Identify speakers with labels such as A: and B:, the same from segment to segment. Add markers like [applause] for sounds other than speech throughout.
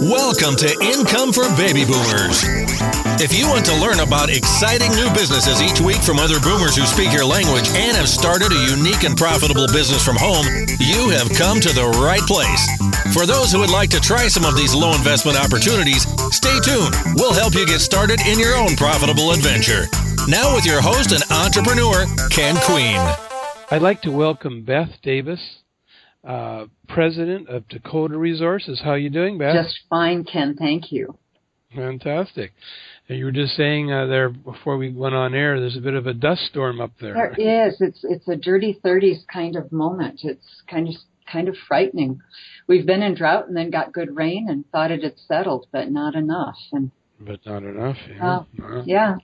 A: Welcome to Income for Baby Boomers. If you want to learn about exciting new businesses each week from other boomers who speak your language and have started a unique and profitable business from home, you have come to the right place. For those who would like to try some of these low investment opportunities, stay tuned. We'll help you get started in your own profitable adventure. Now, with your host and entrepreneur, Ken Queen.
B: I'd like to welcome Beth Davis, uh, president of Dakota Resources. How are you doing, Beth?
C: Just fine, Ken. Thank you.
B: Fantastic. And you were just saying uh, there before we went on air, there's a bit of a dust storm up there.
C: There is. It's it's a dirty thirties kind of moment. It's kind of kind of frightening. We've been in drought and then got good rain and thought it had settled, but not enough. And
B: but not enough. Yeah.
C: Uh, yeah.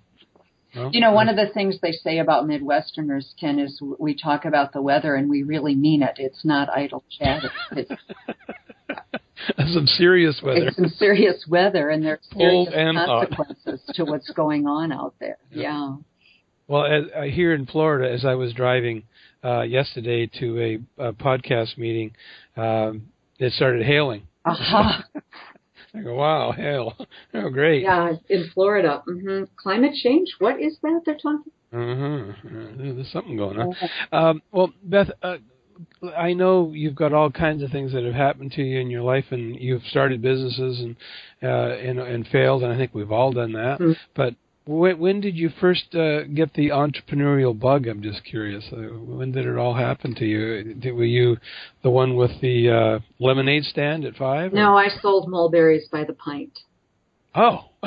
C: Well, you know, one of the things they say about Midwesterners, Ken, is we talk about the weather and we really mean it. It's not idle chatter. It's [laughs]
B: some serious weather.
C: It's some serious weather, and there's serious consequences to what's going on out there. Yeah. yeah.
B: Well, as, uh, here in Florida, as I was driving uh, yesterday to a, a podcast meeting, um, it started hailing.
C: Uh-huh. [laughs]
B: I go, wow, hail. [laughs] Oh, great.
C: Yeah, in Florida. Mm-hmm. Climate change. What is that they're talking?
B: Mm-hmm. There's something going on. Um, well, Beth, uh, I know you've got all kinds of things that have happened to you in your life, and you've started businesses and uh, and, and failed, and I think we've all done that. Mm-hmm. But when, when did you first uh, get the entrepreneurial bug? I'm just curious. Uh, when did it all happen to you? Did, were you the one with the uh, lemonade stand at five?
C: Or? No, I sold mulberries by the pint.
B: Oh, [laughs]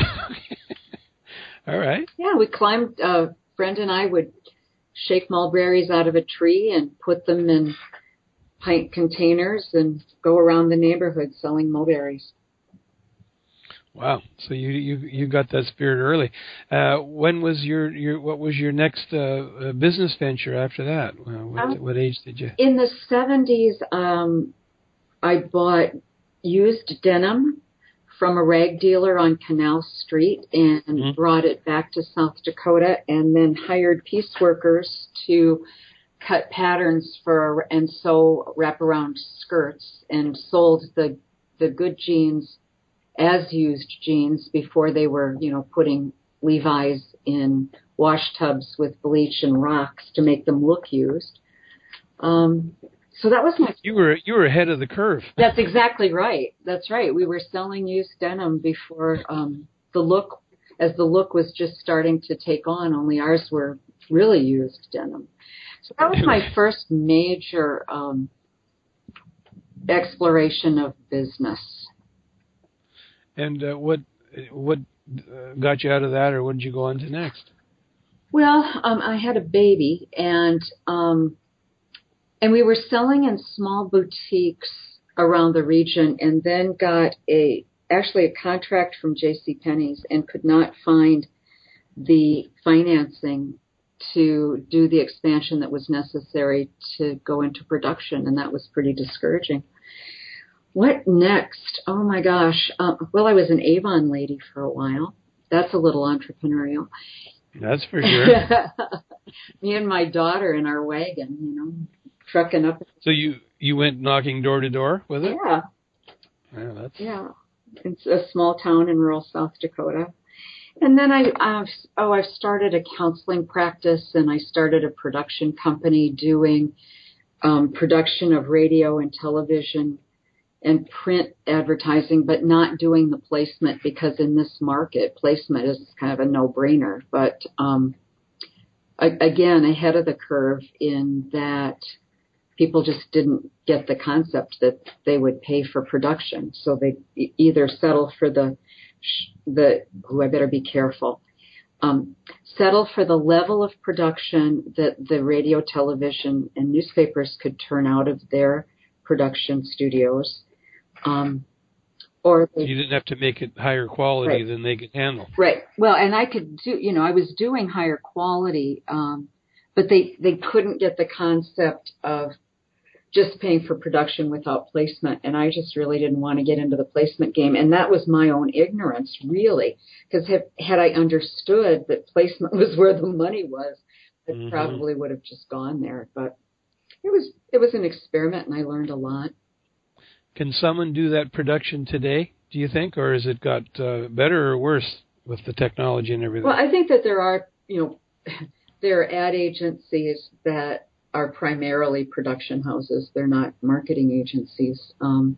B: all right.
C: Yeah, we climbed. Uh, friend and I would shake mulberries out of a tree and put them in pint containers and go around the neighborhood selling mulberries.
B: Wow! So you you you got that spirit early. Uh, when was your your what was your next uh, uh business venture after that? Uh, what, um, what, age did you?
C: In the seventies, um, I bought used denim from a rag dealer on Canal Street and mm-hmm. brought it back to South Dakota, and then hired piece workers to cut patterns for and sew wraparound skirts, and sold the the good jeans as used jeans before they were, you know, putting Levi's in wash tubs with bleach and rocks to make them look used. Um, so that was my.
B: You were you were ahead of the curve. [laughs]
C: That's exactly right. That's right. We were selling used denim before um, the look, as the look was just starting to take on. Only ours were really used denim. So that was my first major um, exploration of business.
B: And uh, what what got you out of that, or what did you go on to next?
C: Well, um, I had a baby, and um, and we were selling in small boutiques around the region, and then got a actually a contract from J.C. Penney's, and could not find the financing to do the expansion that was necessary to go into production, and that was pretty discouraging. What next? Oh my gosh. Uh, well, I was an Avon lady for a while. That's a little entrepreneurial.
B: That's for sure. [laughs]
C: Me and my daughter in our wagon, you know, trucking up.
B: So you you went knocking door to door with it?
C: Yeah.
B: Yeah, that's
C: yeah. It's a small town in rural South Dakota. And then I, uh, oh, I've started a counseling practice and I started a production company doing um, production of radio and television and print advertising, but not doing the placement because in this market, placement is kind of a no-brainer. But um, again, ahead of the curve in that people just didn't get the concept that they would pay for production, so they either settle for the the. Oh, I better be careful. Um, settle for the level of production that the radio, television, and newspapers could turn out of their production studios um, or
B: they, you didn't have to make it higher quality right. than they could handle.
C: Right. Well, and I could do, you know, I was doing higher quality, um, but they they couldn't get the concept of just paying for production without placement, and I just really didn't want to get into the placement game, and that was my own ignorance, really, because had, had I understood that placement [laughs] was where the money was, I mm-hmm. probably would have just gone there. But it was it was an experiment, and I learned a lot.
B: Can someone do that production today? Do you think, or has it got uh, better or worse with the technology and everything?
C: Well, I think that there are, you know, [laughs] there are ad agencies that are primarily production houses. They're not marketing agencies. Um,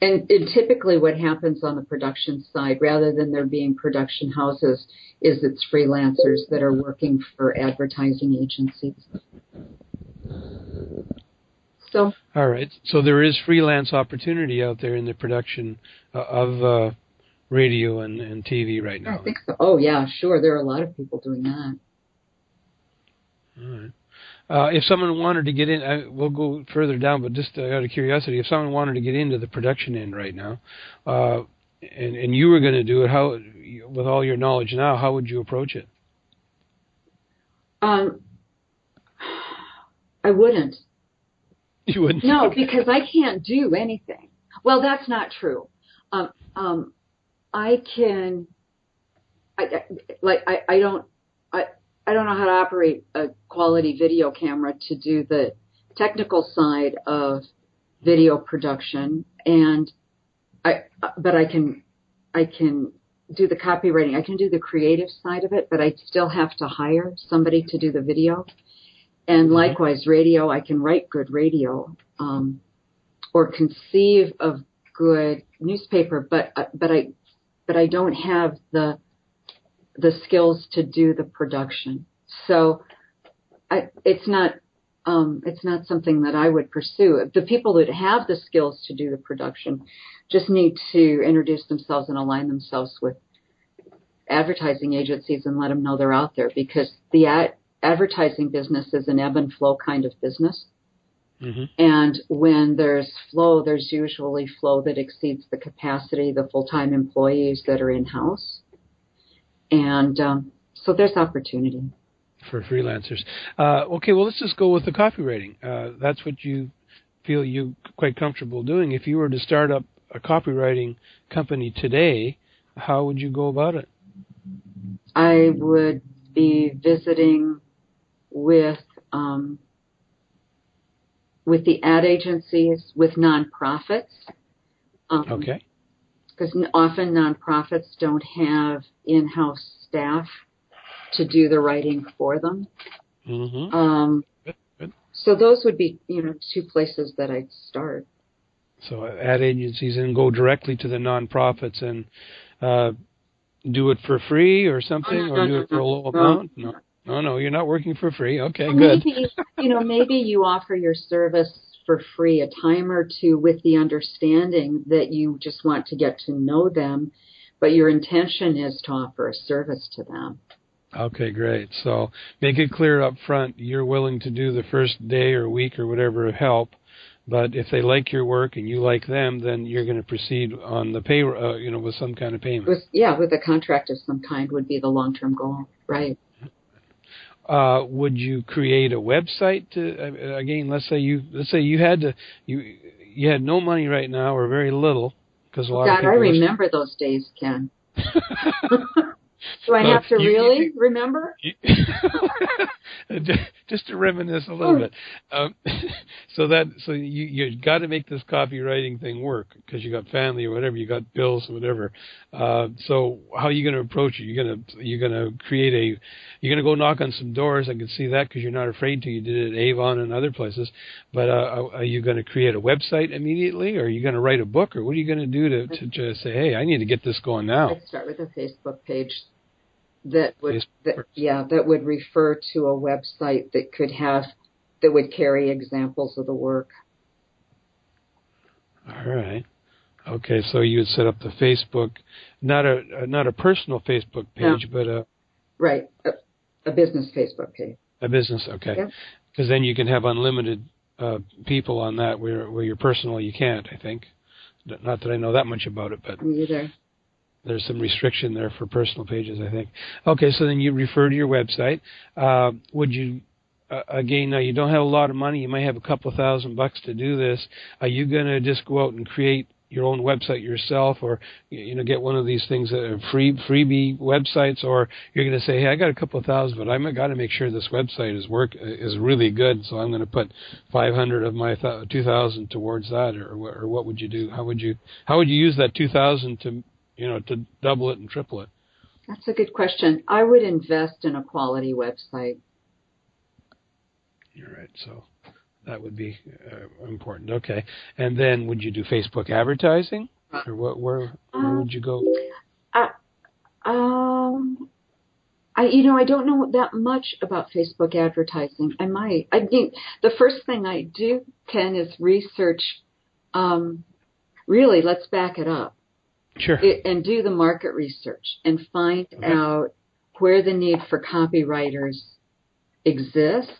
C: and, and, typically what happens on the production side, rather than there being production houses, is it's freelancers that are working for advertising agencies. So.
B: All right. So there is freelance opportunity out there in the production uh, of uh, radio and, and TV right now.
C: I think so. Oh yeah, sure. There are a lot of people doing that.
B: All right. Uh, if someone wanted to get in, I, we'll go further down, but just out of curiosity, if someone wanted to get into the production end right now, uh, and and you were going to do it, how, with all your knowledge now, how would you approach it?
C: Um, I wouldn't. [laughs]
B: You wouldn't?
C: No, because I can't do anything. Well, that's not true. Um, um, I can, I, like, I, I don't, I, I don't know how to operate a quality video camera to do the technical side of video production, and I, but I can, I can do the copywriting. I can do the creative side of it, but I still have to hire somebody to do the video. And mm-hmm. likewise, radio, I can write good radio, um, or conceive of good newspaper, but, uh, but I, but I don't have the, the skills to do the production. So I, it's not, um, it's not something that I would pursue. The people that have the skills to do the production just need to introduce themselves and align themselves with advertising agencies and let them know they're out there because the ad, advertising business is an ebb and flow kind of business. Mm-hmm. And when there's flow, there's usually flow that exceeds the capacity, the full-time employees that are in house. And um, so there's opportunity
B: for freelancers. Uh, okay, well, let's just go with the copywriting. Uh, that's what you feel you quite comfortable doing. If you were to start up a copywriting company today, how would you go about it?
C: I would be visiting with um, with the ad agencies, with nonprofits.
B: Um, okay.
C: Because often nonprofits don't have in-house staff to do the writing for them.
B: Mm-hmm.
C: Um, good, good. So those would be, you know, two places that I'd start.
B: So ad agencies and go directly to the nonprofits and uh, do it for free or something,
C: oh, no,
B: or
C: no,
B: do
C: no,
B: it for a low
C: no,
B: amount. No. No, you're not working for free. Okay,
C: well,
B: good.
C: Maybe, you know, maybe you offer your service for free a time or two with the understanding that you just want to get to know them, but your intention is to offer a service to them.
B: Okay, great. So make it clear up front you're willing to do the first day or week or whatever of help, but if they like your work and you like them, then you're going to proceed on the pay, uh, you know, with some kind of payment.
C: With, yeah, with a contract of some kind would be the long-term goal, right?
B: Uh, would you create a website to uh, again let's say you let's say you had to you you had no money right now or very little because a lot
C: God,
B: of people
C: I remember are... those days, Ken. [laughs] Do I have to you, really you, remember? You, [laughs] [laughs]
B: just to reminisce a little bit. Um, [laughs] so that so you you got to make this copywriting thing work because you got family or whatever, you got bills or whatever. Uh, so how are you going to approach it? You're gonna you're gonna create a you're gonna go knock on some doors. I can see that because you're not afraid to. You did it at Avon and other places. But uh, are you going to create a website immediately, or are you going to write a book, or what are you going to do to to just say, hey, I need to get this going now?
C: I'd start with a Facebook page that would that, yeah that would refer to a website that could have that would carry examples of the work.
B: All right. Okay, so you would set up the Facebook, not a not a personal Facebook page, no. but a
C: right a, a, business Facebook page.
B: A business, okay. Because then you can have unlimited uh, people on that, where where you're personal, you can't. I think. Not that I know that much about it, but
C: Me either
B: there's some restriction there for personal pages, I think. Okay, so then you refer to your website. Uh, would you, uh, again, now you don't have a lot of money, you might have a couple thousand bucks to do this. Are you going to just go out and create your own website yourself, or you know get one of these things that are free freebie websites, or you're going to say, hey, I got a couple thousand, but I'm got to make sure this website is work is really good, so I'm going to put 500 of my th- 2,000 towards that, or or what would you do? How would you how would you use that 2,000 to you know to double it and triple it?
C: That's a good question. I would invest in a quality website.
B: You're right. So that would be uh, important. Okay. And then would you do Facebook advertising, or what? Where where would you go?
C: Uh, um, I you know I don't know that much about Facebook advertising. I might. I think the first thing I do, Ken, is research. Um, really, let's back it up.
B: Sure.
C: It, and do the market research and find okay. out where the need for copywriters exists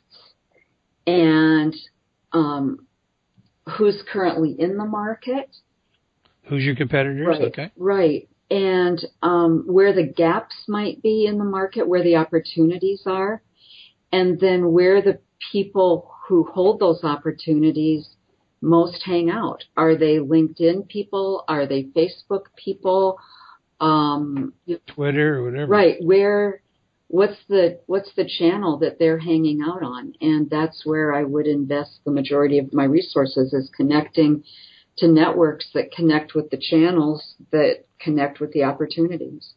C: and um, who's currently in the market.
B: Who's your competitors?
C: Right,
B: okay.
C: Right. And um, where the gaps might be in the market, where the opportunities are, and then where the people who hold those opportunities most hang out. Are they LinkedIn people? Are they Facebook people? Um,
B: Twitter or whatever.
C: Right. Where what's the what's the channel that they're hanging out on and that's where i would invest the majority of my resources is connecting to networks that connect with the channels that connect with the opportunities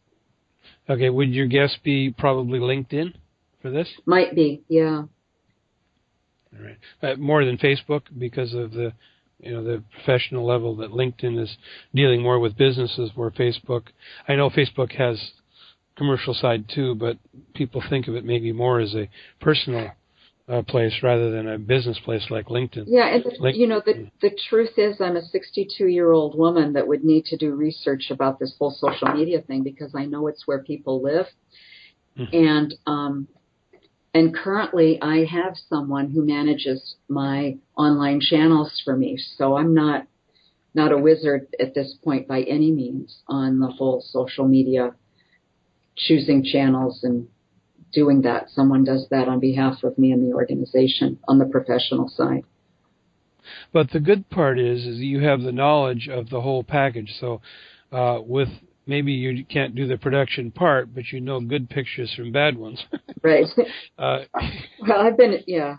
B: okay would your guess be probably linkedin for this
C: might be yeah
B: all right uh, more than facebook because of the you know the professional level that linkedin is dealing more with businesses where facebook i know facebook has commercial side too, but people think of it maybe more as a personal uh, place rather than a business place like LinkedIn.
C: Yeah, and the, Link- you know the the truth is, I'm a 62 year old woman that would need to do research about this whole social media thing because I know it's where people live, mm-hmm. and um, and currently I have someone who manages my online channels for me, so I'm not not a wizard at this point by any means on the whole social media choosing channels and doing that. Someone does that on behalf of me and the organization on the professional side.
B: But the good part is, is you have the knowledge of the whole package. So, uh, with maybe you can't do the production part, but you know good pictures from bad ones. [laughs]
C: right. Uh, well, I've been, yeah.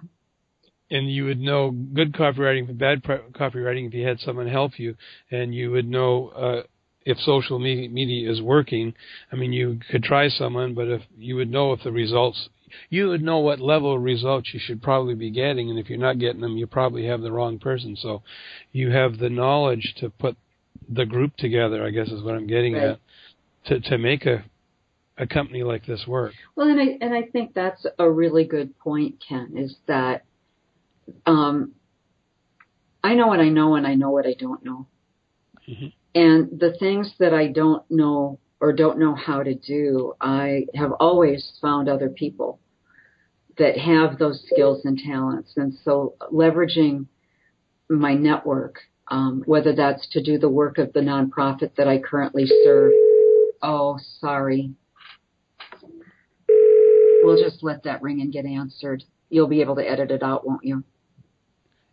B: And you would know good copywriting from bad copywriting if you had someone help you, and you would know uh, if social media is working. I mean, you could try someone, but if you would know if the results, you would know what level of results you should probably be getting, and if you're not getting them, you probably have the wrong person. So, you have the knowledge to put the group together. I guess is what I'm getting right. at to to make a a company like this work.
C: Well, and I and I think that's a really good point, Ken. Is that um, I know what I know, and I know what I don't know. Mm-hmm. And the things that I don't know or don't know how to do, I have always found other people that have those skills and talents. And so leveraging my network, um, whether that's to do the work of the nonprofit that I currently serve. Oh, sorry. We'll just let that ring and get answered. You'll be able to edit it out, won't you?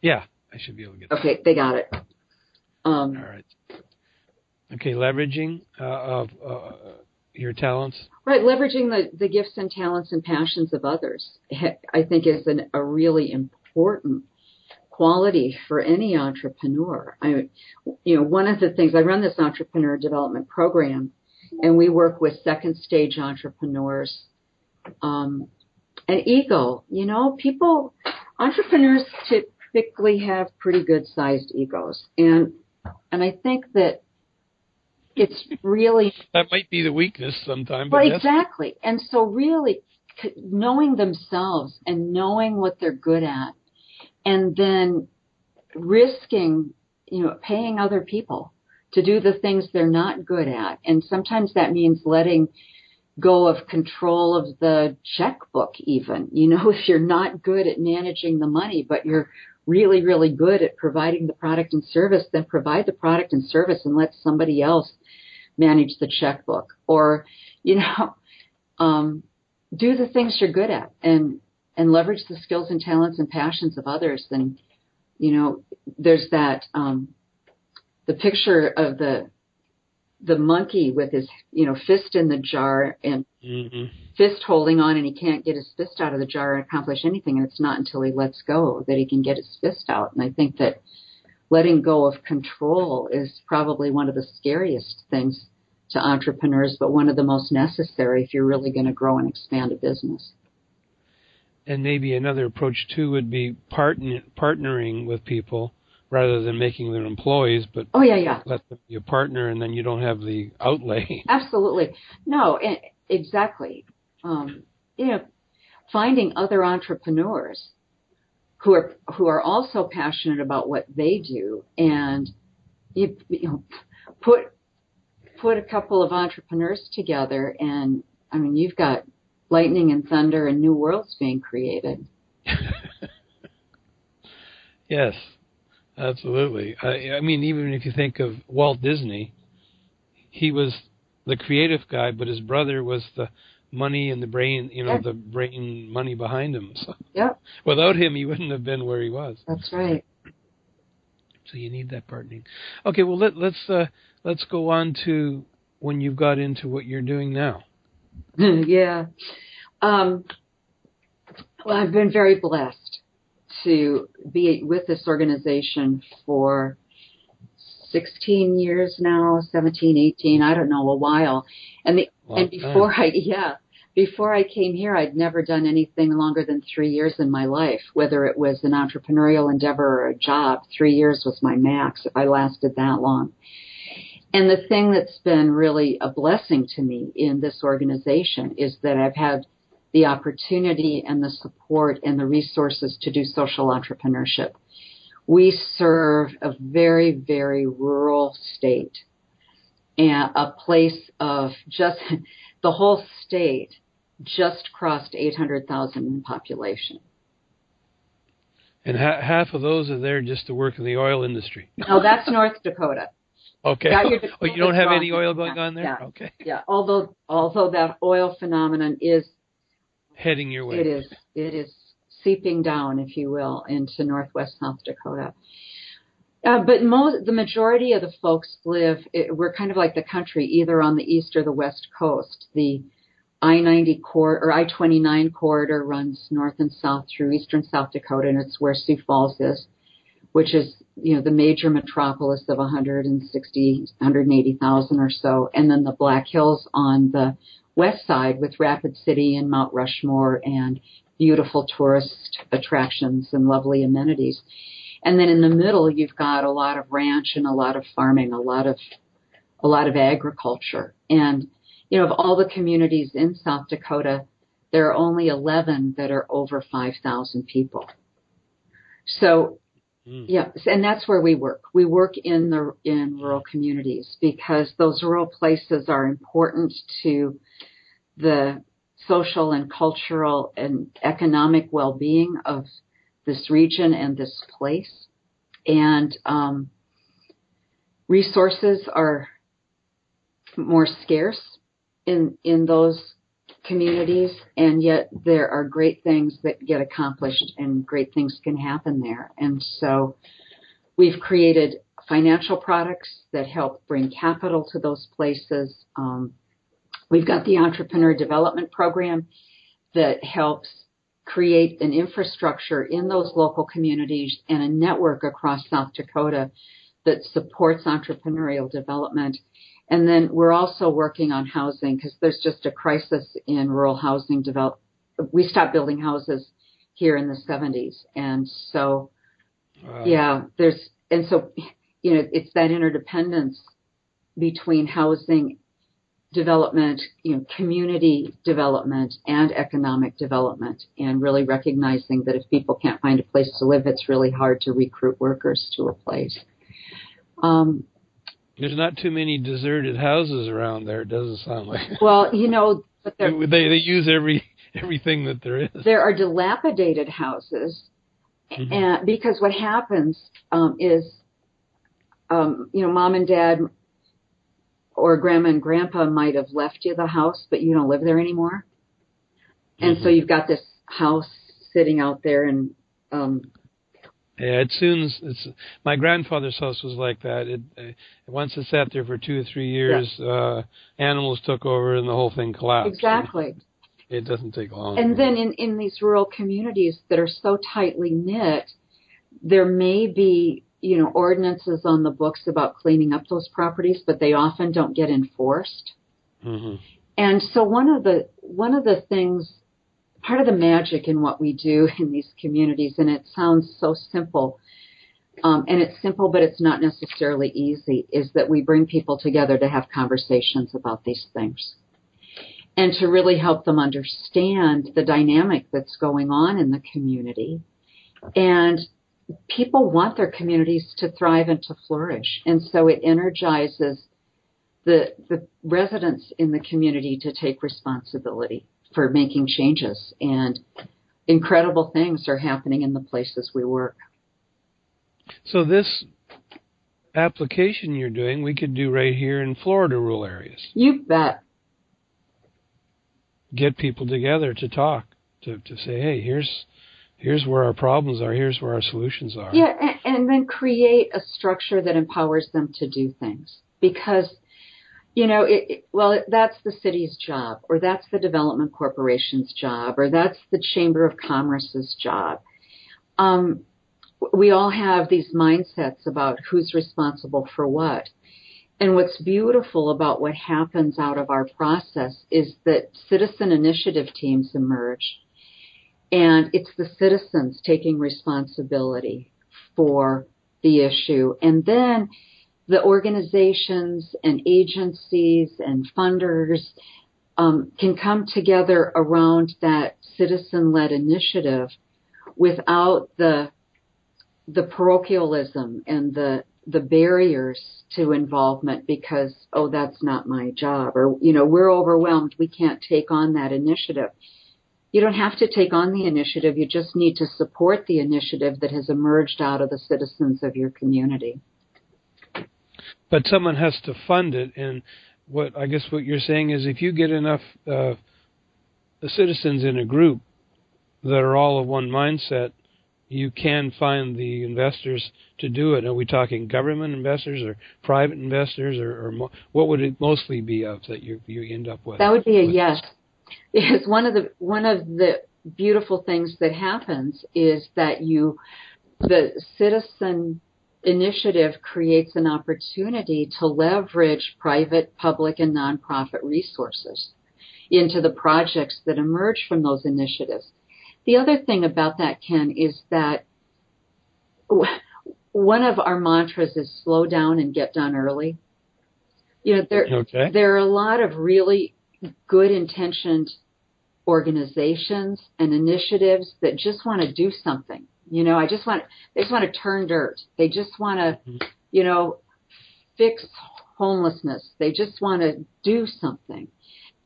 B: Yeah, I should be able to get.
C: Okay, that. they got it.
B: Um, All right. Okay, leveraging uh, of uh, your talents.
C: Right, leveraging the, the gifts and talents and passions of others, I think, is an, a really important quality for any entrepreneur. I, you know, one of the things I run this entrepreneur development program, and we work with second stage entrepreneurs. Um, and ego, you know, people, entrepreneurs typically have pretty good sized egos, and and I think that it's really [laughs]
B: that might be the weakness sometimes.
C: Well, exactly. And so really knowing themselves and knowing what they're good at and then risking, you know, paying other people to do the things they're not good at. And sometimes that means letting go of control of the checkbook even. You know, [laughs] if you're not good at managing the money, but you're really, really good at providing the product and service, then provide the product and service and let somebody else manage the checkbook or, you know, [laughs] um, do the things you're good at and, and leverage the skills and talents and passions of others. then, you know, there's that, um, the picture of the the monkey with his you know fist in the jar and
B: hmm
C: fist holding on and he can't get his fist out of the jar and accomplish anything and it's not until he lets go that he can get his fist out and i think that letting go of control is probably one of the scariest things to entrepreneurs but one of the most necessary if you're really going to grow and expand a business
B: And maybe another approach too would be partner, partnering with people rather than making them employees, but
C: oh yeah yeah
B: let them be a partner, and then you don't have the outlay. [laughs]
C: Absolutely. No, exactly. Um, you know, finding other entrepreneurs who are who are also passionate about what they do, and you, you know, put put a couple of entrepreneurs together, and I mean, you've got lightning and thunder and new worlds being created. [laughs]
B: yes, absolutely. I, I mean, even if you think of Walt Disney, he was the creative guy, but his brother was the money and the brain, you know,
C: Yep.
B: the brain money behind him. So [laughs]
C: Yep,
B: without him, he wouldn't have been where he was.
C: that's right.
B: So you need that partnering. Okay, well let, let's uh, let's go on to when you've got into what you're doing now. [laughs]
C: yeah. Um, well, I've been very blessed to be with this organization for 16 years now, 17, 18, I don't know, a while. And the
B: Long
C: and before I [laughs] yeah, before I came here, I'd never done anything longer than 3 years in my life, whether it was an entrepreneurial endeavor or a job. 3 years was my max if I lasted that long. And the thing that's been really a blessing to me in this organization is that I've had the opportunity and the support and the resources to do social entrepreneurship. We serve a very, very rural state and a place of just [laughs] the whole state just crossed 800,000 in population.
B: And ha- half of those are there just to work in the oil industry.
C: Now that's North Dakota.
B: Okay. [laughs] Oh, you don't have any oil going on there?
C: Yeah.
B: Okay.
C: Yeah, although although that oil phenomenon is
B: Heading your way.
C: It is. It is seeping down, if you will, into northwest South Dakota. Uh, but most, the majority of the folks live. It, we're kind of like the country, either on the east or the west coast. The I-90 corridor or I-29 corridor runs north and south through eastern South Dakota, and it's where Sioux Falls is, which is you know the major metropolis of 160, 180,000 or so, and then the Black Hills on the west side with Rapid City and Mount Rushmore and beautiful tourist attractions and lovely amenities. And then in the middle, you've got a lot of ranch and a lot of farming, a lot of a lot of agriculture. And you know, of all the communities in South Dakota, there are only 11 that are over 5,000 people. So
B: Mm.
C: yeah, and that's where we work. We work in the in rural communities because those rural places are important to the social and cultural and economic well-being of this region and this place. And um, resources are more scarce in in those communities, and yet there are great things that get accomplished and great things can happen there. And so we've created financial products that help bring capital to those places. Um, we've got the entrepreneur development program that helps create an infrastructure in those local communities and a network across South Dakota that supports entrepreneurial development. And then we're also working on housing because there's just a crisis in rural housing develop. We stopped building houses here in the 70s, and so
B: Wow.
C: yeah, there's and so you know it's that interdependence between housing development, you know, community development and economic development, and really recognizing that if people can't find a place to live, it's really hard to recruit workers to a place. Um,
B: There's not too many deserted houses around there. It doesn't sound like. [laughs]
C: well, you know, but there, [laughs]
B: they they use every everything that there is.
C: there are dilapidated houses
B: Mhm.
C: and because what happens um, is um, you know mom and dad or grandma and grandpa might have left you the house but you don't live there anymore and so
B: Mhm.
C: you've got this house sitting out there and um,
B: Yeah, it soon. It's my grandfather's house was like that. It uh, once it sat there for two or three years, yeah. uh, animals took over and the whole thing collapsed.
C: Exactly.
B: It, it doesn't take long.
C: And then in in these rural communities that are so tightly knit, there may be you know ordinances on the books about cleaning up those properties, but they often don't get enforced.
B: Mm-hmm.
C: And so one of the one of the things part of the magic in what we do in these communities, and it sounds so simple, um, and it's simple, but it's not necessarily easy, is that we bring people together to have conversations about these things and to really help them understand the dynamic that's going on in the community. And people want their communities to thrive and to flourish. And so it energizes the, the residents in the community to take responsibility for making changes and incredible things are happening in the places we work.
B: So this application you're doing, we could do right here in Florida rural areas.
C: You bet.
B: Get people together to talk, to, to say, hey, here's here's where our problems are, here's where our solutions are.
C: Yeah, and, and then create a structure that empowers them to do things. Because you know, it, it, well, that's the city's job, or that's the development corporation's job, or that's the Chamber of Commerce's job. Um, we all have these mindsets about who's responsible for what. And what's beautiful about what happens out of our process is that citizen initiative teams emerge. And it's the citizens taking responsibility for the issue. And then the organizations and agencies and funders um, can come together around that citizen-led initiative without the the parochialism and the the barriers to involvement because oh that's not my job or you know we're overwhelmed. We can't take on that initiative. You don't have to take on the initiative. You just need to support the initiative that has emerged out of the citizens of your community
B: but someone has to fund it. And what I guess what you're saying is, if you get enough uh, citizens in a group that are all of one mindset, you can find the investors to do it. Are we talking government investors or private investors, or, or mo- what would it mostly be of that you you end up with?
C: That would be a yes. Because one of the one of the beautiful things that happens is that you the citizen initiative creates an opportunity to leverage private, public, and nonprofit resources into the projects that emerge from those initiatives. The other thing about that, Ken, is that one of our mantras is slow down and get done early. You know, there,
B: okay.
C: there are a lot of really good intentioned organizations and initiatives that just want to do something you know, I just want they just want to turn dirt. They just want to, mm-hmm. you know, fix homelessness. They just want to do something.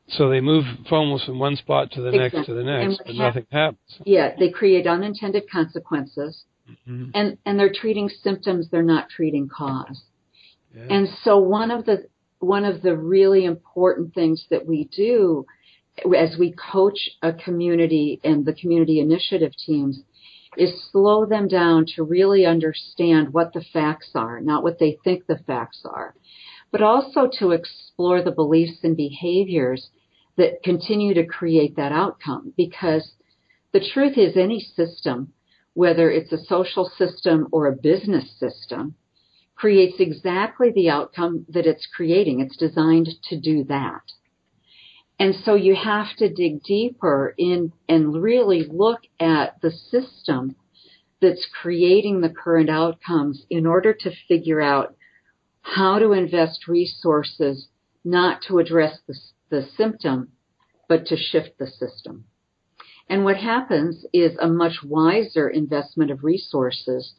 B: So they move homeless from one spot to the exactly. next to the next, but nothing happens.
C: Yeah, they create unintended consequences, mm-hmm. and and they're treating symptoms. They're not treating cause. Yeah. And so one of the one of the really important things that we do as we coach a community and the community initiative teams is slow them down to really understand what the facts are, not what they think the facts are, but also to explore the beliefs and behaviors that continue to create that outcome. Because the truth is, any system, whether it's a social system or a business system, creates exactly the outcome that it's creating. It's designed to do that. And so you have to dig deeper in and really look at the system that's creating the current outcomes in order to figure out how to invest resources not to address the, the symptom, but to shift the system. And what happens is a much wiser investment of resources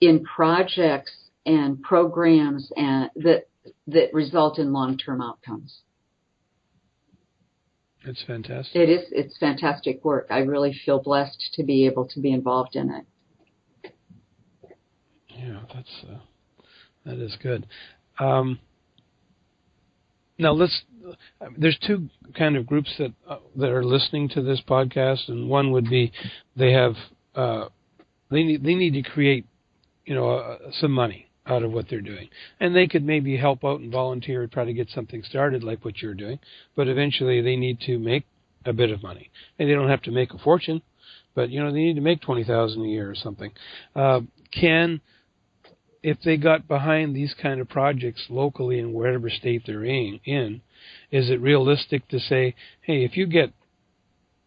C: in projects and programs and that that result in long-term outcomes.
B: It's fantastic.
C: It is. It's fantastic work. I really feel blessed to be able to be involved in it.
B: Yeah, that's uh, that is good. Um, now let's. There's two kind of groups that uh, that are listening to this podcast, and one would be they have uh, They need they need to create, you know, uh, some money out of what they're doing, and they could maybe help out and volunteer, and try to get something started like what you're doing. But eventually, they need to make a bit of money, and they don't have to make a fortune, but you know they need to make twenty thousand a year or something. Uh, can if they got behind these kind of projects locally in whatever state they're in, is it realistic to say, hey, if you get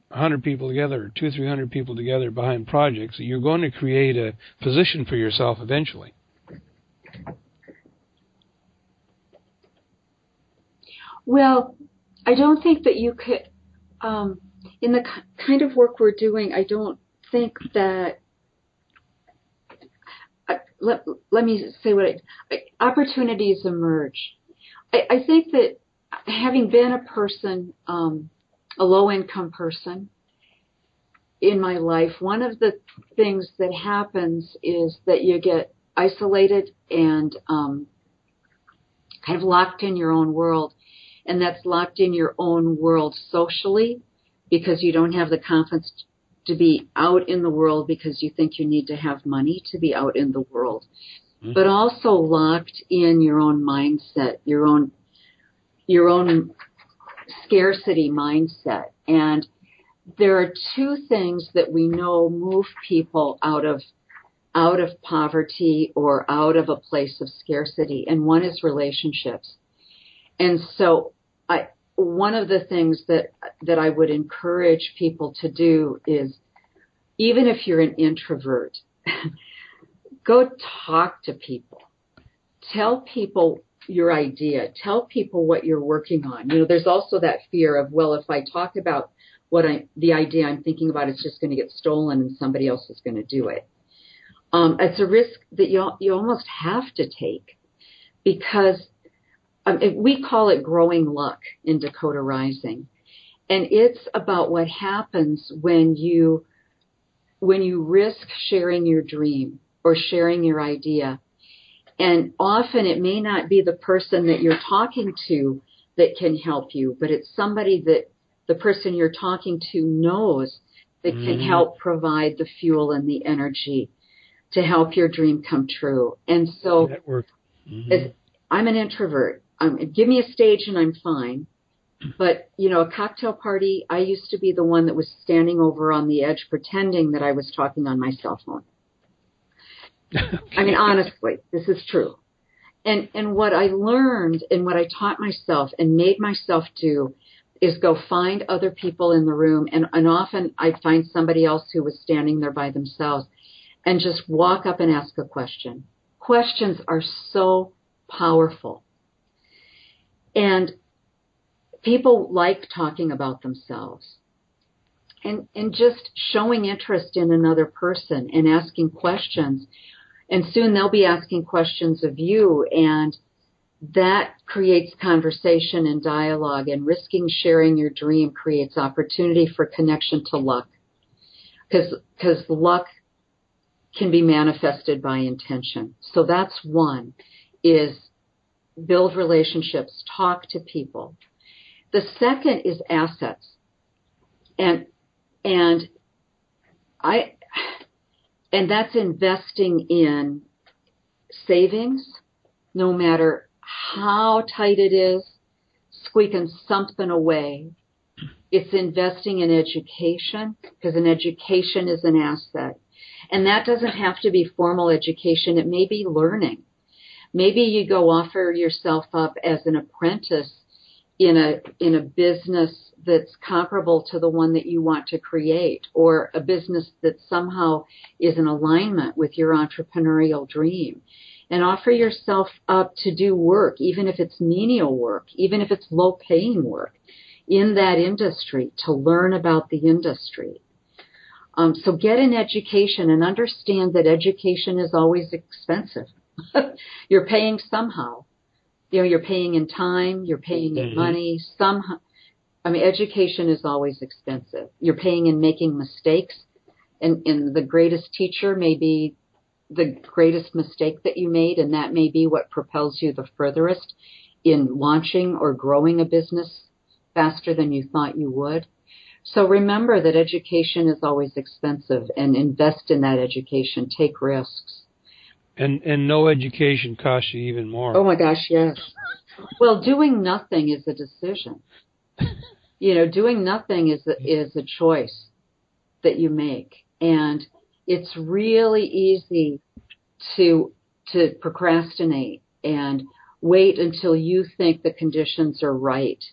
B: 100 people together, two, three hundred people together behind projects, you're going to create a position for yourself eventually.
C: Well, I don't think that you could, um, in the kind of work we're doing, I don't think that let, let me say what I, opportunities emerge. I, I think that having been a person, um, a low income person in my life, one of the things that happens is that you get isolated and um, kind of locked in your own world. And that's locked in your own world socially because you don't have the confidence to be out in the world because you think you need to have money to be out in the world, mm-hmm. but also locked in your own mindset, your own, your own scarcity mindset. And there are two things that we know move people out of out of poverty or out of a place of scarcity and one is relationships. And so I one of the things that that I would encourage people to do is even if you're an introvert, [laughs] go talk to people. Tell people your idea. Tell people what you're working on. You know, there's also that fear of, well, if I talk about what I, the idea I'm thinking about it's just going to get stolen and somebody else is going to do it. Um, it's a risk that you you almost have to take because um, we call it growing luck in Dakota Rising. And it's about what happens when you, when you risk sharing your dream or sharing your idea. And often it may not be the person that you're talking to that can help you, but it's somebody that the person you're talking to knows that mm-hmm. can help provide the fuel and the energy to help your dream come true. And so, mm-hmm. I'm an introvert um, give me a stage and I'm fine. But, you know, a cocktail party, I used to be the one that was standing over on the edge pretending that I was talking on my cell phone. I mean, honestly, this is true. And, and what I learned and what I taught myself and made myself do is go find other people in the room. And, and often I'd find somebody else who was standing there by themselves and just walk up and ask a question. Questions are so powerful. And people like talking about themselves. And, and just showing interest in another person and asking questions. And soon they'll be asking questions of you and that creates conversation and dialogue and risking sharing your dream creates opportunity for connection to luck. Cause, cause luck can be manifested by intention. So that's one is build relationships, talk to people. The second is assets. And, and I, and that's investing in savings, no matter how tight it is, squeaking something away. It's investing in education because an education is an asset. And that doesn't have to be formal education. It may be learning. Maybe you go offer yourself up as an apprentice in a, in a business that's comparable to the one that you want to create or a business that somehow is in alignment with your entrepreneurial dream and offer yourself up to do work, even if it's menial work, even if it's low paying work in that industry to learn about the industry. Um, so get an education and understand that education is always expensive. [laughs] you're paying somehow. You know, you're paying in time, you're paying in mm-hmm. money, somehow. I mean, education is always expensive. You're paying in making mistakes, and, and the greatest teacher may be the greatest mistake that you made, and that may be what propels you the furthest in launching or growing a business faster than you thought you would. So remember that education is always expensive and invest in that education. Take risks.
B: And and no education costs you even more.
C: Oh my gosh, yes. Well, doing nothing is a decision. You know, doing nothing is a, is a choice that you make, and it's really easy to to procrastinate and wait until you think the conditions are right.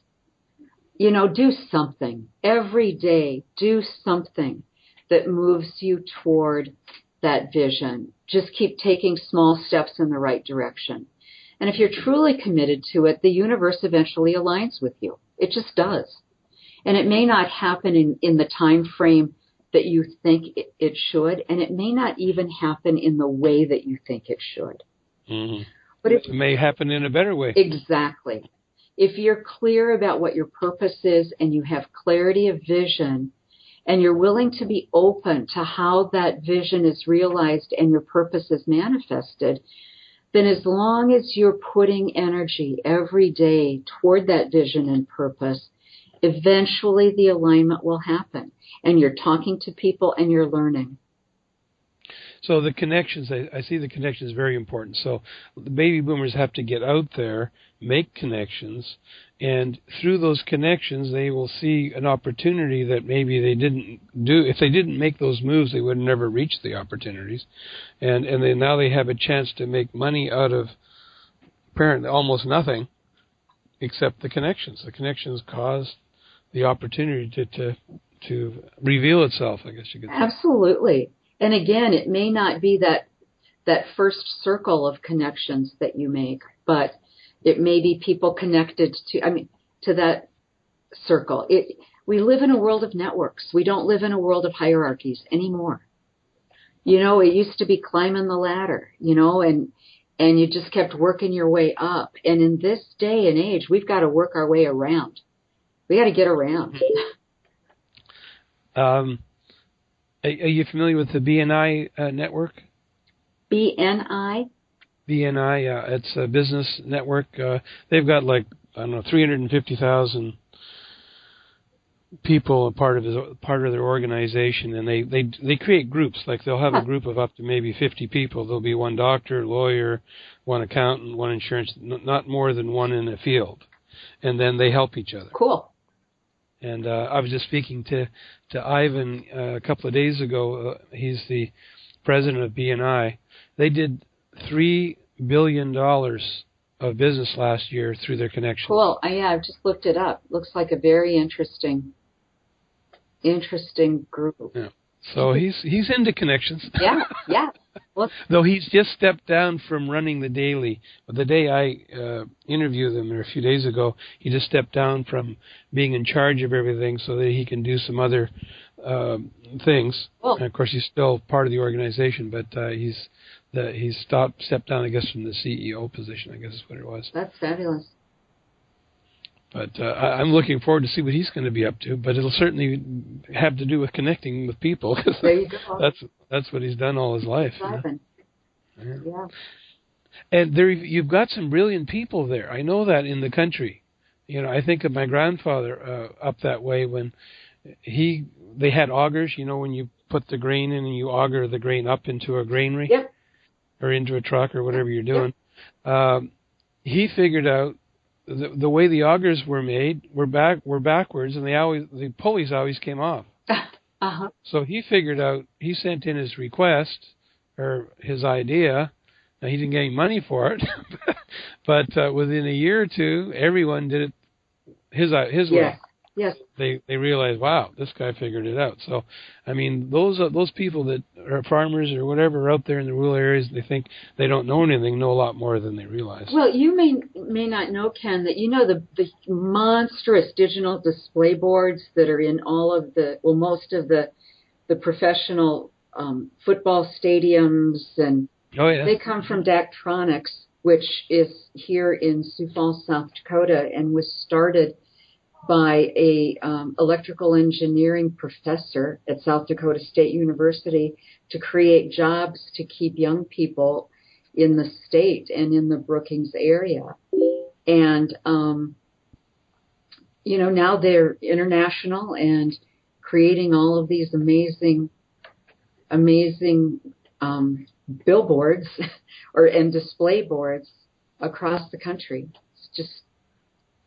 C: You know, do something every day. Do something that moves you toward that vision. Just keep taking small steps in the right direction. And if you're truly committed to it, the universe eventually aligns with you. It just does. And it may not happen in, in the time frame that you think it, it should, and it may not even happen in the way that you think it should.
B: Mm-hmm. But it, it may happen in a better way.
C: Exactly. If you're clear about what your purpose is and you have clarity of vision, and you're willing to be open to how that vision is realized and your purpose is manifested, then as long as you're putting energy every day toward that vision and purpose, eventually the alignment will happen. And you're talking to people and you're learning.
B: So the connections, I, I, see the connections very important. So the baby boomers have to get out there, make connections, and through those connections, they will see an opportunity that maybe they didn't do. If they didn't make those moves, they would never reach the opportunities, and and they, now they have a chance to make money out of apparently almost nothing, except the connections. The connections cause the opportunity to to to reveal itself. I guess you could. Say.
C: Absolutely, and again, it may not be that that first circle of connections that you make, but it may be people connected to, I mean, to that circle. It, we live in a world of networks. We don't live in a world of hierarchies anymore. You know, it used to be climbing the ladder, you know, and, and you just kept working your way up. And in this day and age, we've got to work our way around. We got to get around.
B: Um, are, you familiar with the BNI uh, network?
C: BNI?
B: BNI. Uh, it's a business network. Uh, they've got like I don't know 350,000 people a part of his, part of their organization, and they they they create groups. Like they'll have a group of up to maybe 50 people. There'll be one doctor, lawyer, one accountant, one insurance, not more than one in a field, and then they help each other.
C: Cool.
B: And uh, I was just speaking to to Ivan uh, a couple of days ago. Uh, he's the president of BNI. They did three billion dollars of business last year through their connection.
C: Cool. I, yeah, I've just looked it up. Looks like a very interesting, interesting group.
B: Yeah. So he's he's into connections.
C: Yeah, yeah. [laughs]
B: Well, Though he's just stepped down from running the daily. The day I uh, interviewed him, a few days ago, he just stepped down from being in charge of everything so that he can do some other uh, things. Cool. And of course, he's still part of the organization, but uh, he's that he's stopped stepped down, I guess, from the CEO position. I guess is what it was.
C: That's fabulous.
B: But uh, I, I'm looking forward to see what he's going to be up to. But it'll certainly have to do with connecting with people. Cause
C: there you go. [laughs]
B: That's that's what he's done all his life.
C: You yeah.
B: And there, you've got some brilliant people there. I know that in the country. You know, I think of my grandfather uh, up that way when he they had augers. You know, when you put the grain in and you auger the grain up into a granary.
C: Yep
B: or into a truck or whatever you're doing. Um, he figured out the, the way the augers were made were back were backwards, and they always the pulleys always came off. [laughs]
C: Uh-huh.
B: So he figured out. He sent in his request or his idea. Now he didn't get any money for it, [laughs] but uh, within a year or two, everyone did it his uh, his
C: yeah. Yes.
B: They they realize, wow, this guy figured it out. So, I mean, those uh, those people that are farmers or whatever out there in the rural areas, they think they don't know anything, know a lot more than they realize.
C: Well, you may may not know, Ken, that you know the the monstrous digital display boards that are in all of the well, most of the the professional um, football stadiums, and
B: oh, yeah.
C: they come from Daktronics, which is here in Sioux Falls, South Dakota, and was started by a um, electrical engineering professor at South Dakota State University to create jobs to keep young people in the state and in the Brookings area. And um, you know now they're international and creating all of these amazing, amazing um, billboards [laughs] or and display boards across the country. It's just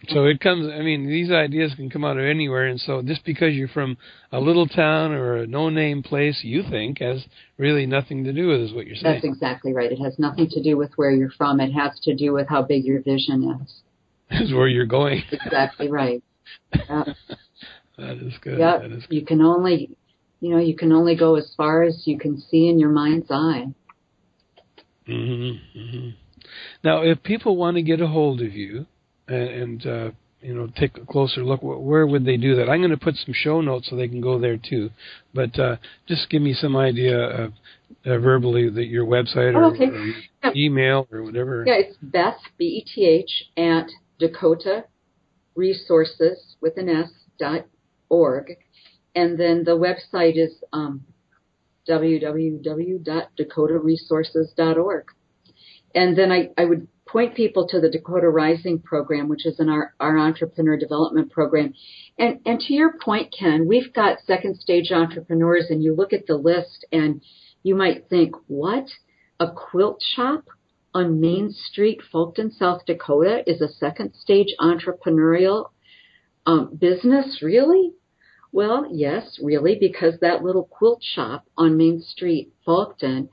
B: so it comes. I mean, these ideas can come out of anywhere, and so just because you're from a little town or a no-name place, you think has really nothing to do with is what you're saying.
C: That's exactly right. It has nothing to do with where you're from. It has to do with how big your vision is. [laughs]
B: Is where you're going.
C: exactly right.
B: Yep. [laughs] that is good.
C: Yep.
B: That is
C: You can only, you know, you can only go as far as you can see in your mind's eye.
B: Mm-hmm, mm-hmm. Now, if people want to get a hold of you and, and uh, you know take a closer look, where would they do that? I'm going to put some show notes so they can go there too. But uh, just give me some idea of, uh, verbally that your website or,
C: Oh, okay.
B: or
C: Yep.
B: email or whatever.
C: Yeah, it's Beth B E T H at Dakota Resources with an S dot org, and then the website is um, www.dakotaresources.org. And then I, I would point people to the Dakota Rising program, which is in our, our entrepreneur development program. And, and to your point, Ken, we've got second stage entrepreneurs and you look at the list and you might think, what? A quilt shop on Main Street, Fulton, South Dakota is a second stage entrepreneurial um, business? Really? Well, yes, really, because that little quilt shop on Main Street, Fulton,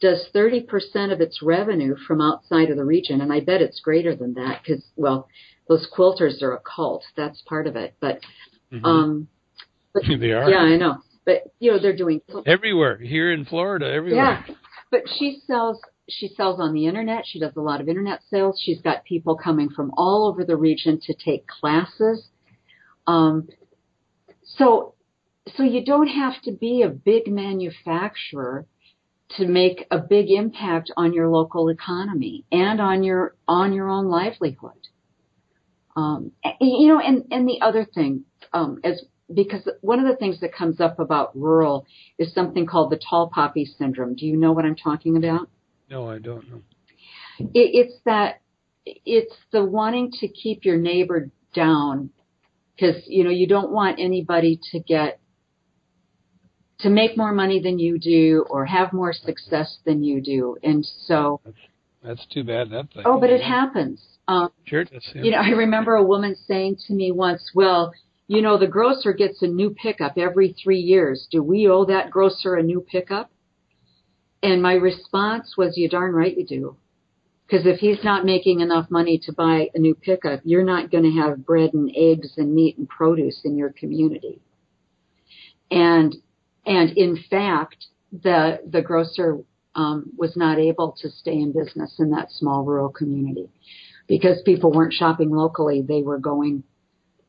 C: does 30% of its revenue from outside of the region. And I bet it's greater than that because, well, those quilters are a cult. That's part of it. But,
B: Mhm.
C: um, but [laughs]
B: they are
C: yeah, I know. But, you know, they're doing
B: everywhere here in Florida. Everywhere.
C: yeah, but she sells. She sells on the internet. She does a lot of internet sales. She's got people coming from all over the region to take classes. Um, so, so you don't have to be a big manufacturer to make a big impact on your local economy and on your on your own livelihood. Um, you know, and and the other thing, um, as because one of the things that comes up about rural is something called the tall poppy syndrome. Do you know what I'm talking about?
B: No, I don't know.
C: It, it's that it's the wanting to keep your neighbor down because you know you don't want anybody to get to make more money than you do or have more success than you do, and so
B: That's too bad. That thing.
C: oh, but it happens. Um,
B: Sure does.
C: You know, I remember a woman saying to me once, well, you know, the grocer gets a new pickup every three years. Do we owe that grocer a new pickup? And my response was, you darn right you do. Because if he's not making enough money to buy a new pickup, you're not going to have bread and eggs and meat and produce in your community. And, and in fact, the, the grocer, um, was not able to stay in business in that small rural community because people weren't shopping locally. They were going,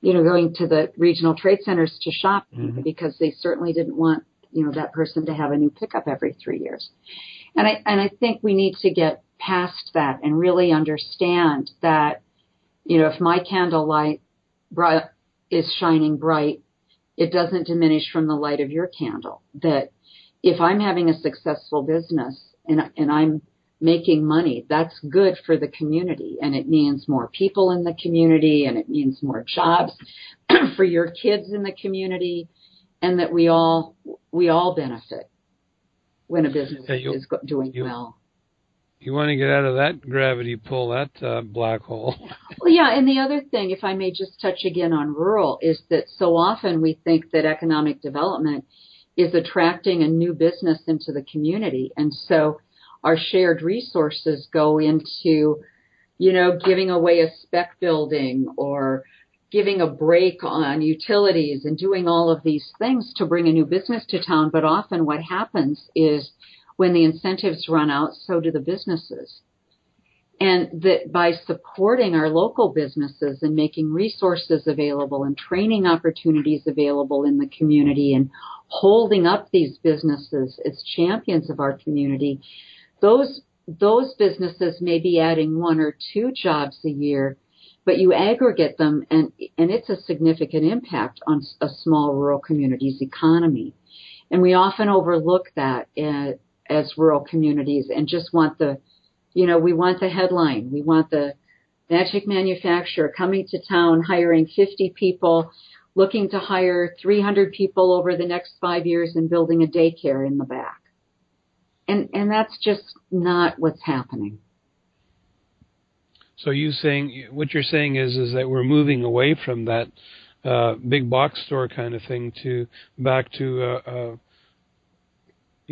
C: you know, going to the regional trade centers to shop
B: Mhm.
C: because they certainly didn't want, you know, that person to have a new pickup every three years. And I, and I think we need to get past that and really understand that, you know, if my candlelight bright, is shining bright, it doesn't diminish from the light of your candle. That if I'm having a successful business and, and I'm making money, that's good for the community and it means more people in the community and it means more jobs [clears throat] for your kids in the community and that we all, we all benefit when a business
B: Yeah, you-
C: is doing
B: you-
C: well.
B: You want to get out of that gravity pull, that uh, black hole. [laughs]
C: Well, yeah, and the other thing, if I may just touch again on rural, is that so often we think that economic development is attracting a new business into the community. And so our shared resources go into, you know, giving away a spec building or giving a break on utilities and doing all of these things to bring a new business to town. But often what happens is when the incentives run out, so do the businesses and that by supporting our local businesses and making resources available and training opportunities available in the community and holding up these businesses as champions of our community, those those businesses may be adding one or two jobs a year, but you aggregate them and and it's a significant impact on a small rural community's economy. And we often overlook that uh, as rural communities and just want the you know, we want the headline. We want the magic manufacturer coming to town, hiring 50 people looking to hire 300 people over the next five years and building a daycare in the back. And, and that's just not what's happening.
B: So you saying what you're saying is is that we're moving away from that uh, big box store kind of thing to back to uh, uh,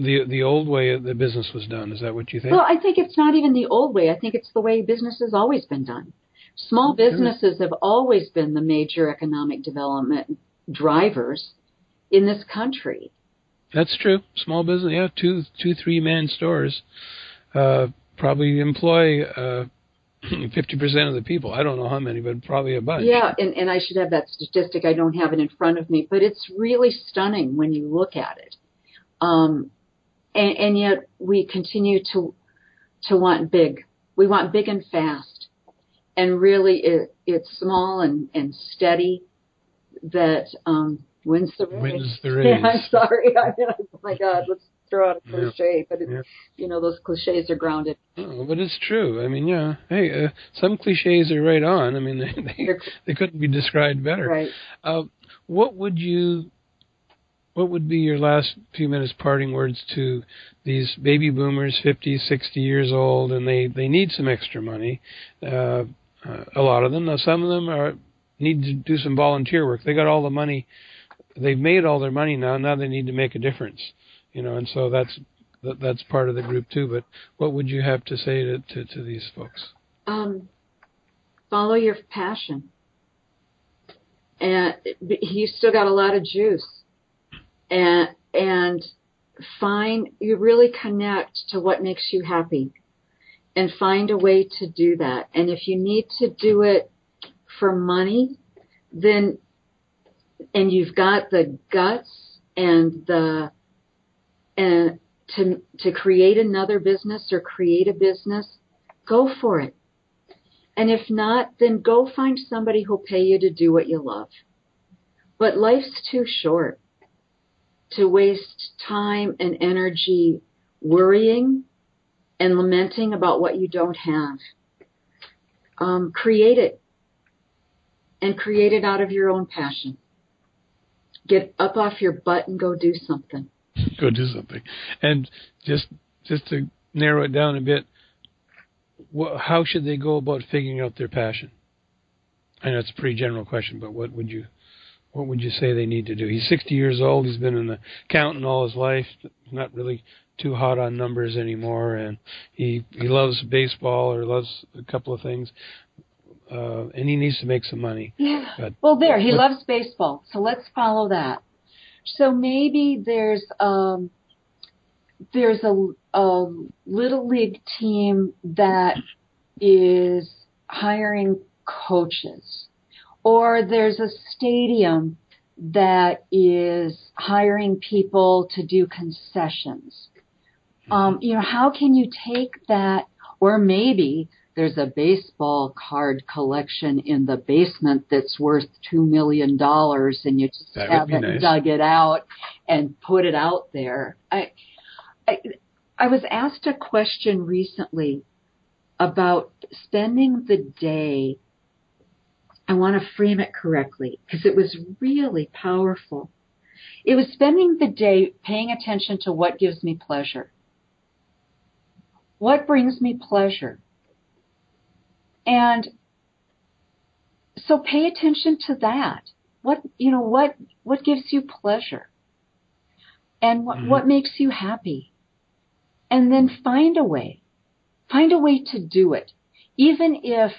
B: the the old way the business was done. Is that what you think?
C: Well, I think it's not even the old way. I think it's the way business has always been done. Small businesses have always been the major economic development drivers in this country.
B: That's true. Small business, yeah, two, two, three man stores uh, probably employ uh, [clears throat] fifty percent of the people. I don't know how many, but probably a bunch.
C: Yeah, and, and I should have that statistic. I don't have it in front of me, but it's really stunning when you look at it. Um, and, and yet we continue to to want big. We want big and fast, and really it, it's small and, and steady that um, wins the race.
B: Wins the race. [laughs]
C: Yeah, I'm sorry. [laughs] I mean, oh my God, let's throw out a cliche, but it, yeah. you know those cliches are grounded.
B: Oh, but it's true. I mean, yeah. Hey, uh, some cliches are right on. I mean, [laughs] they they, they couldn't be described better.
C: Right.
B: Uh, what would you what would be your last few minutes parting words to these baby boomers 50 60 years old and they they need some extra money uh, uh, a lot of them. Now some of them are need to do some volunteer work. They got all the money they've made all their money now now they need to make a difference you know and so that's that, that's part of the group too but what would you have to say to to, to these folks?
C: Um follow your passion. And you still got a lot of juice and and find you really connect to what makes you happy and find a way to do that. And if you need to do it for money then and you've got the guts and the and to to create another business or create a business go for it. And if not then go find somebody who'll pay you to do what you love. But life's too short to waste time and energy worrying and lamenting about what you don't have. Um, create it and create it out of your own passion. Get up off your butt and go do something.
B: Go do something. And just just to narrow it down a bit, how should they go about figuring out their passion? I know it's a pretty general question, but what would you what would you say they need to do? He's 60 years old. He's been an accountant all his life. Not really too hot on numbers anymore, and he he loves baseball or loves a couple of things. Uh, and he needs to make some money.
C: Yeah. But, well, there he loves baseball, so let's follow that. So maybe there's um there's a a little league team that is hiring coaches or there's a stadium that is hiring people to do concessions. Mm-hmm. Um, you know, how can you take that, or maybe there's a baseball card collection in the basement that's worth two million dollars, and you just haven't
B: nice.
C: dug it out and put it out there. I, I, I was asked a question recently about spending the day I want to frame it correctly because it was really powerful. It was spending the day paying attention to what gives me pleasure. What brings me pleasure? And so pay attention to that. What, you know, what, what gives you pleasure? And what, mm-hmm. what makes you happy? And then find a way. Find a way to do it. Even if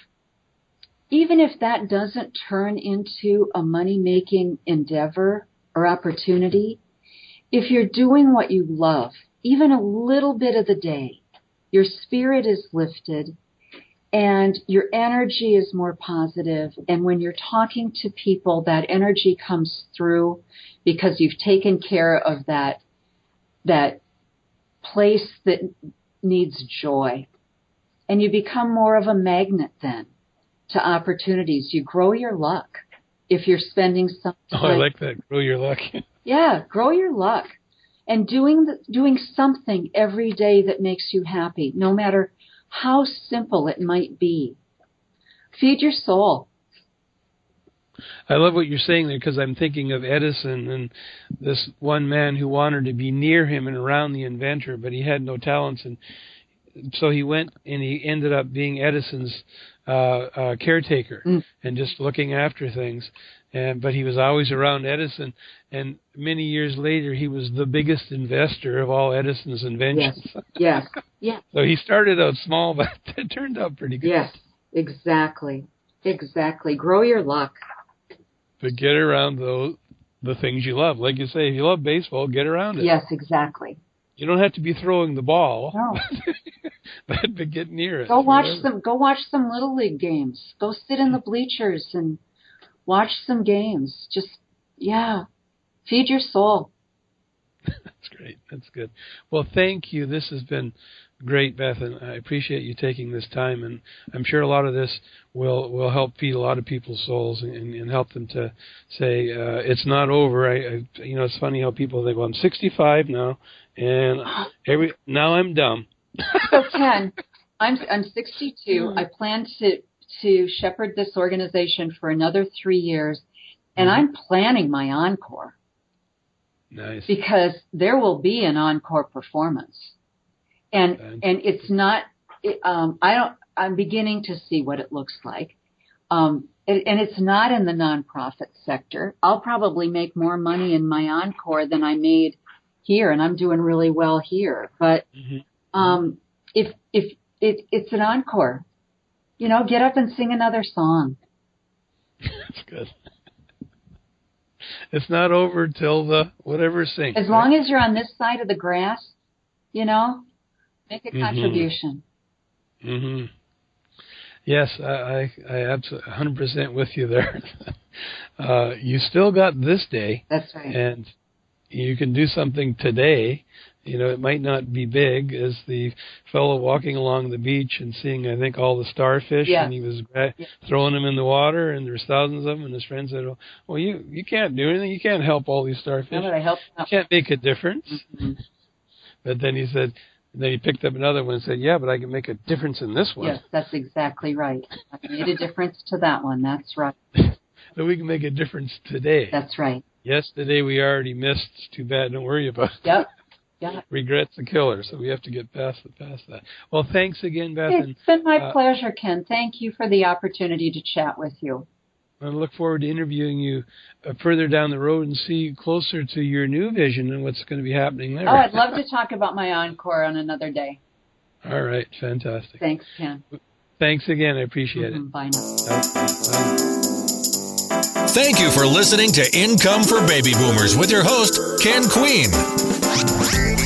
C: even if that doesn't turn into a money making endeavor or opportunity, if you're doing what you love, even a little bit of the day, your spirit is lifted and your energy is more positive. And when you're talking to people, that energy comes through because you've taken care of that, that place that needs joy. And you become more of a magnet then to opportunities. You grow your luck if you're spending some
B: time. [laughs] Oh, I like that. Grow your luck. [laughs]
C: yeah, grow your luck. And doing the, doing something every day that makes you happy, no matter how simple it might be. Feed your soul.
B: I love what you're saying there because I'm thinking of Edison and this one man who wanted to be near him and around the inventor, but he had no talents, and so he went and he ended up being Edison's uh, uh, caretaker mm. and just looking after things. And but he was always around Edison, and many years later he was the biggest investor of all Edison's inventions.
C: Yes, yes, [laughs] yes.
B: so he started out small, [laughs] but it turned out pretty good.
C: Yes, exactly, exactly. Grow your luck.
B: But get around those the things you love. Like you say, if you love baseball, get around it.
C: Yes, exactly.
B: You don't have to be throwing the ball.
C: No. [laughs]
B: but, but get near it.
C: Go watch whatever. some go watch some little league games. Go sit in the mm-hmm. bleachers and watch some games. Just yeah. Feed your soul. [laughs]
B: That's great. That's good. Well, thank you. This has been great, Beth, and I appreciate you taking this time. And I'm sure a lot of this will will help feed a lot of people's souls and, and help them to say uh, it's not over. I, I, you know, it's funny how people think, well, I'm 65 now, and [gasps] every now I'm dumb.
C: so Ken, [laughs] I'm I'm 62. Mm. I plan to to shepherd this organization for another three years, and mm. I'm planning my encore.
B: Nice.
C: Because there will be an encore performance, and and it's not. It, um, I don't. I'm beginning to see what it looks like. Um, it, and it's not in the nonprofit sector. I'll probably make more money in my encore than I made here and I'm doing really well here. But mm-hmm. um, if if it, it's an encore, you know, get up and sing another song. [laughs]
B: That's good. It's not over till the whatever sings.
C: As long as you're on this side of the grass, you know, make a mm-hmm. contribution.
B: Mhm. Yes, I I, I absolutely 100% with you there. [laughs] uh, you still got this day.
C: That's right.
B: And you can do something today. You know, it might not be big as the fellow walking along the beach and seeing, I think, all the starfish,
C: yeah.
B: and he was gra- yeah. throwing them in the water, and there's thousands of them. And his friend said, "Well, you you can't do anything. You can't help all these starfish.
C: No, but I help.
B: You can't make a difference."
C: Mm-hmm.
B: But then he said, then he picked up another one and said, "Yeah, but I can make a difference in this one."
C: Yes, that's exactly right. I made a difference to that one. That's right. [laughs]
B: so we can make a difference today.
C: That's right.
B: Yesterday we already missed. Too bad. Don't worry about it.
C: Yep. Yeah.
B: Regrets the killer, so we have to get past the past that. Well, thanks again, Beth.
C: It's been my uh, pleasure, Ken. Thank you for the opportunity to chat with you.
B: I look forward to interviewing you uh, further down the road and see closer to your new vision and what's going to be happening there.
C: Oh, I'd love to talk about my encore on another day.
B: All right, fantastic.
C: Thanks, Ken.
B: Thanks again. I appreciate
C: mm-hmm.
B: it.
C: Bye now.
A: Bye. Thank you for listening to Income for Baby Boomers with your host, Ken Queen.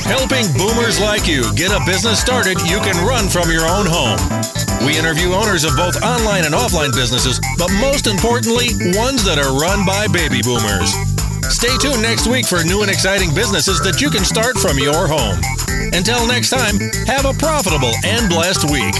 A: Helping boomers like you get a business started you can run from your own home. We interview owners of both online and offline businesses, but most importantly, ones that are run by baby boomers. Stay tuned next week for new and exciting businesses that you can start from your home. Until next time, have a profitable and blessed week.